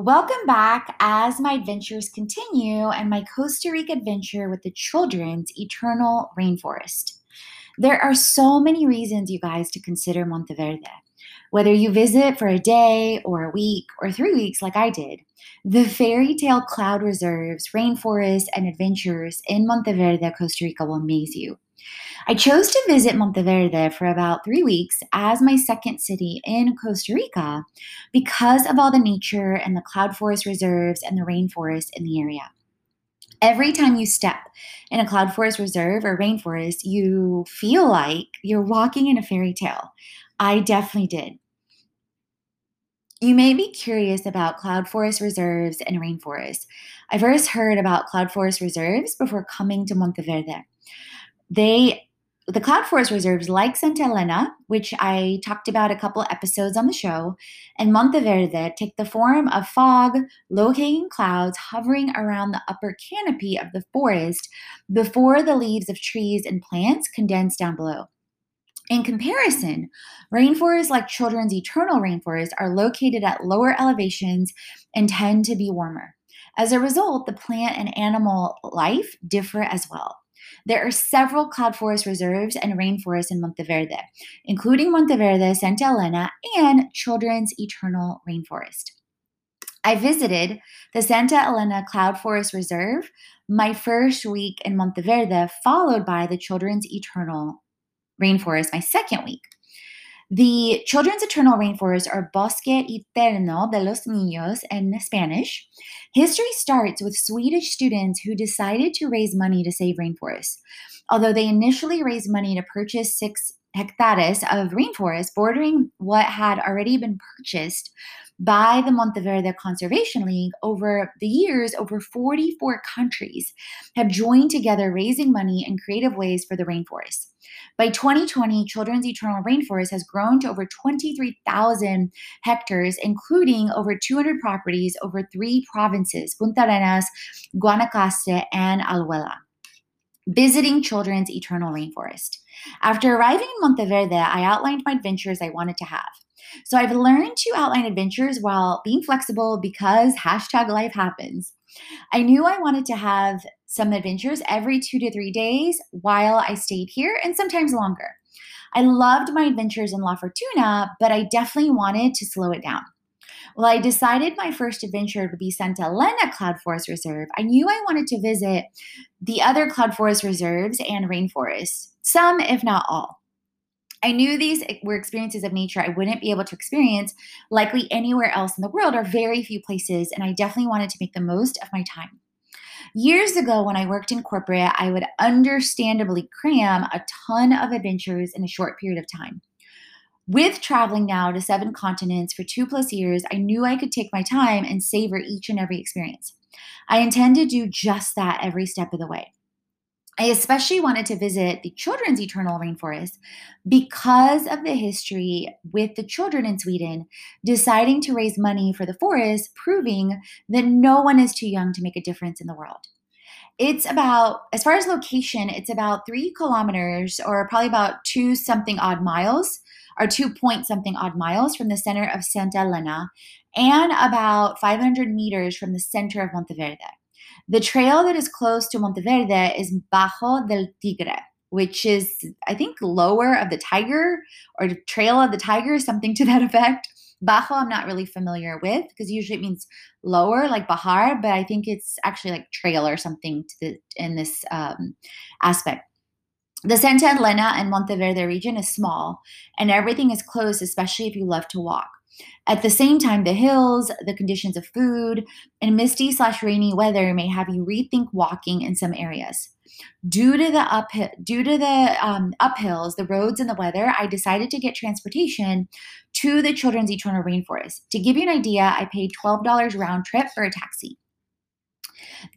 Welcome back as my adventures continue and my Costa Rica adventure with the children's eternal rainforest. There are so many reasons, you guys, to consider Monteverde. Whether you visit for a day or a week or three weeks, like I did, the fairy tale cloud reserves, rainforests, and adventures in Monteverde, Costa Rica will amaze you. I chose to visit Monteverde for about three weeks as my second city in Costa Rica because of all the nature and the cloud forest reserves and the rainforest in the area. Every time you step in a cloud forest reserve or rainforest, you feel like you're walking in a fairy tale. I definitely did. You may be curious about cloud forest reserves and rainforests. I first heard about cloud forest reserves before coming to Monteverde. They the cloud forest reserves like Santa Elena, which I talked about a couple episodes on the show, and Monteverde take the form of fog, low hanging clouds hovering around the upper canopy of the forest before the leaves of trees and plants condense down below. In comparison, rainforests like Children's Eternal Rainforest are located at lower elevations and tend to be warmer. As a result, the plant and animal life differ as well. There are several cloud forest reserves and rainforests in Monteverde, including Monteverde, Santa Elena, and Children's Eternal Rainforest. I visited the Santa Elena Cloud Forest Reserve my first week in Monteverde, followed by the Children's Eternal Rainforest my second week. The Children's Eternal Rainforest or Bosque Eterno de los Niños in Spanish. History starts with Swedish students who decided to raise money to save rainforests. Although they initially raised money to purchase six hectares of rainforest bordering what had already been purchased by the Monteverde Conservation League over the years, over 44 countries have joined together raising money in creative ways for the rainforest. By 2020, Children's Eternal Rainforest has grown to over 23,000 hectares, including over 200 properties over three provinces Puntarenas, Guanacaste, and Alajuela. Visiting Children's Eternal Rainforest. After arriving in Monteverde, I outlined my adventures I wanted to have. So I've learned to outline adventures while being flexible because hashtag life happens. I knew I wanted to have some adventures every two to three days while I stayed here and sometimes longer. I loved my adventures in La Fortuna, but I definitely wanted to slow it down. Well, I decided my first adventure would be Santa Elena Cloud Forest Reserve. I knew I wanted to visit the other cloud forest reserves and rainforests, some, if not all. I knew these were experiences of nature I wouldn't be able to experience likely anywhere else in the world or very few places, and I definitely wanted to make the most of my time. Years ago, when I worked in corporate, I would understandably cram a ton of adventures in a short period of time. With traveling now to seven continents for two plus years, I knew I could take my time and savor each and every experience. I intend to do just that every step of the way. I especially wanted to visit the children's eternal rainforest because of the history with the children in Sweden deciding to raise money for the forest, proving that no one is too young to make a difference in the world. It's about, as far as location, it's about three kilometers or probably about two something odd miles or two point something odd miles from the center of Santa Elena and about 500 meters from the center of Monteverde. The trail that is close to Monteverde is Bajo del Tigre, which is, I think, lower of the tiger or trail of the tiger, something to that effect. Bajo, I'm not really familiar with because usually it means lower, like Bahar, but I think it's actually like trail or something to the, in this um, aspect. The Santa Elena and Monteverde region is small, and everything is close, especially if you love to walk. At the same time, the hills, the conditions of food, and misty slash rainy weather may have you rethink walking in some areas. Due to the up due to the um, uphills, the roads, and the weather, I decided to get transportation to the Children's Eternal Rainforest. To give you an idea, I paid twelve dollars round trip for a taxi.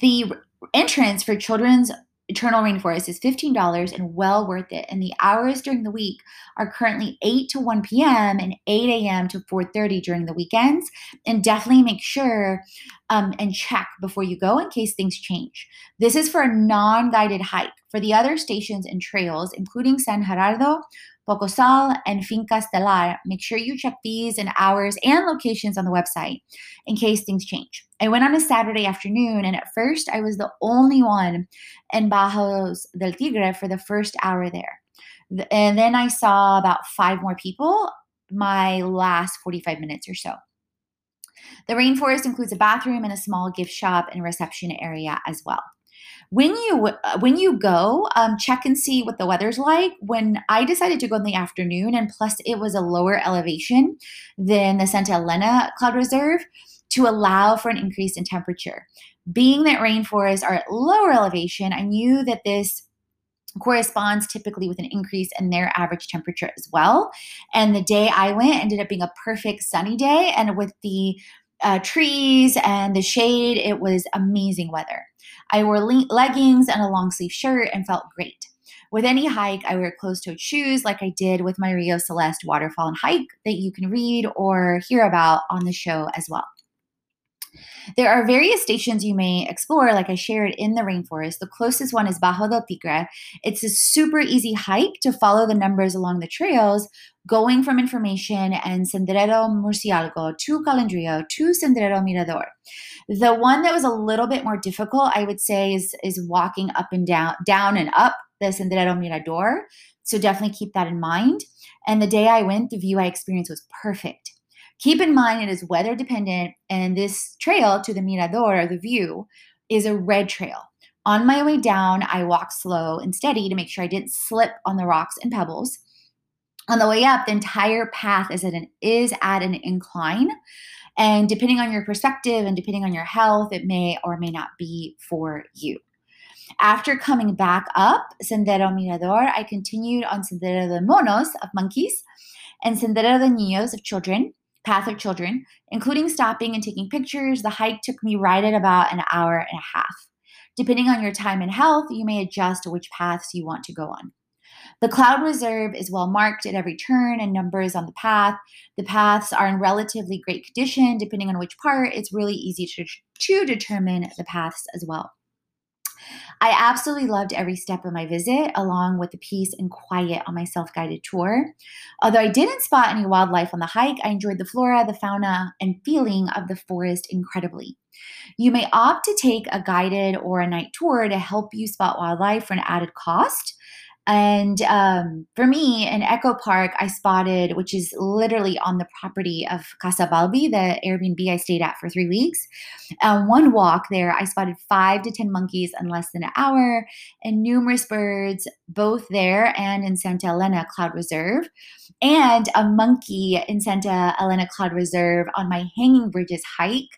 The entrance for Children's Eternal Rainforest is $15 and well worth it. And the hours during the week are currently 8 to 1 p.m. and 8 a.m. to 4:30 during the weekends. And definitely make sure um, and check before you go in case things change. This is for a non-guided hike. For the other stations and trails, including San Gerardo, Pocosol, and Finca Stellar, make sure you check these and hours and locations on the website in case things change. I went on a Saturday afternoon, and at first I was the only one in Bajos del Tigre for the first hour there. And then I saw about five more people my last 45 minutes or so. The rainforest includes a bathroom and a small gift shop and reception area as well when you uh, when you go um, check and see what the weather's like when i decided to go in the afternoon and plus it was a lower elevation than the santa elena cloud reserve to allow for an increase in temperature. Being that rainforests are at lower elevation i knew that this corresponds typically with an increase in their average temperature as well. And the day i went ended up being a perfect sunny day and with the uh, trees and the shade it was amazing weather I wore le- leggings and a long sleeve shirt and felt great. With any hike, I wear closed toed shoes like I did with my Rio Celeste waterfall and hike that you can read or hear about on the show as well. There are various stations you may explore, like I shared in the rainforest. The closest one is Bajo del Tigre. It's a super easy hike to follow the numbers along the trails, going from Information and Sendero Murciélago to Calendrillo to Sendero Mirador. The one that was a little bit more difficult, I would say, is, is walking up and down, down and up the Sendero Mirador. So definitely keep that in mind. And the day I went, the view I experienced was perfect. Keep in mind it is weather dependent, and this trail to the Mirador, the view, is a red trail. On my way down, I walked slow and steady to make sure I didn't slip on the rocks and pebbles. On the way up, the entire path is at an, is at an incline. And depending on your perspective and depending on your health, it may or may not be for you. After coming back up Sendero Mirador, I continued on Sendero de Monos of monkeys and Sendero de Niños of children. Path of Children, including stopping and taking pictures. The hike took me right at about an hour and a half. Depending on your time and health, you may adjust which paths you want to go on. The cloud reserve is well marked at every turn and numbers on the path. The paths are in relatively great condition. Depending on which part, it's really easy to, to determine the paths as well. I absolutely loved every step of my visit, along with the peace and quiet on my self guided tour. Although I didn't spot any wildlife on the hike, I enjoyed the flora, the fauna, and feeling of the forest incredibly. You may opt to take a guided or a night tour to help you spot wildlife for an added cost. And um, for me, in Echo Park, I spotted, which is literally on the property of Casa Balbi, the Airbnb I stayed at for three weeks. Um, one walk there, I spotted five to 10 monkeys in less than an hour and numerous birds, both there and in Santa Elena Cloud Reserve. And a monkey in Santa Elena Cloud Reserve on my Hanging Bridges hike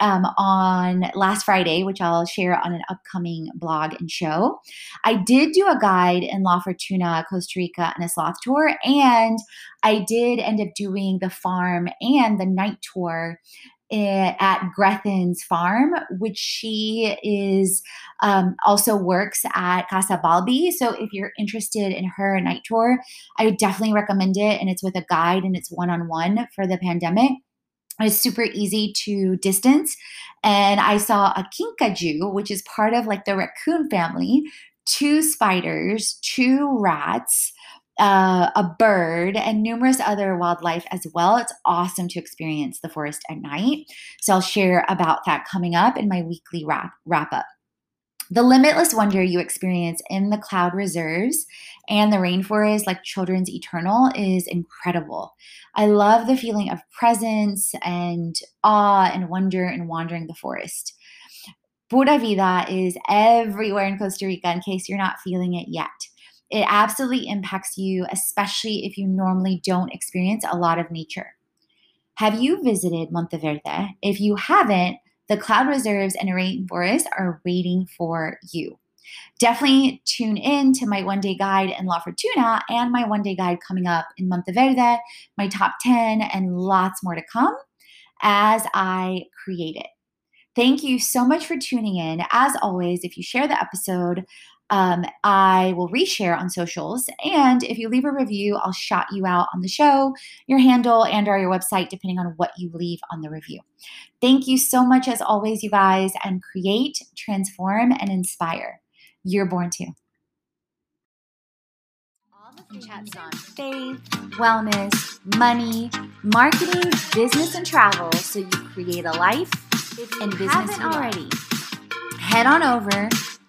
um, on last Friday, which I'll share on an upcoming blog and show. I did do a guide in La Fortuna, Costa Rica, and a sloth tour, and I did end up doing the farm and the night tour at Grethen's farm, which she is um, also works at Casa Balbi. So if you're interested in her night tour, I would definitely recommend it. And it's with a guide and it's one on one for the pandemic. It's super easy to distance. And I saw a kinkajou, which is part of like the raccoon family, two spiders, two rats, uh, a bird, and numerous other wildlife as well. It's awesome to experience the forest at night. So I'll share about that coming up in my weekly wrap wrap up. The limitless wonder you experience in the cloud reserves and the rainforest, like Children's Eternal, is incredible. I love the feeling of presence and awe and wonder in wandering the forest. Pura Vida is everywhere in Costa Rica in case you're not feeling it yet. It absolutely impacts you, especially if you normally don't experience a lot of nature. Have you visited Monteverde? If you haven't, the cloud reserves and rainforest are waiting for you. Definitely tune in to my one day guide in La Fortuna and my one day guide coming up in Monteverde, my top 10, and lots more to come as I create it. Thank you so much for tuning in. As always, if you share the episode, um, I will reshare on socials. And if you leave a review, I'll shout you out on the show, your handle, and or your website, depending on what you leave on the review. Thank you so much, as always, you guys, and create, transform, and inspire. You're born to. All the chats on faith, wellness, money, marketing, business, and travel so you create a life and business haven't already. Head on over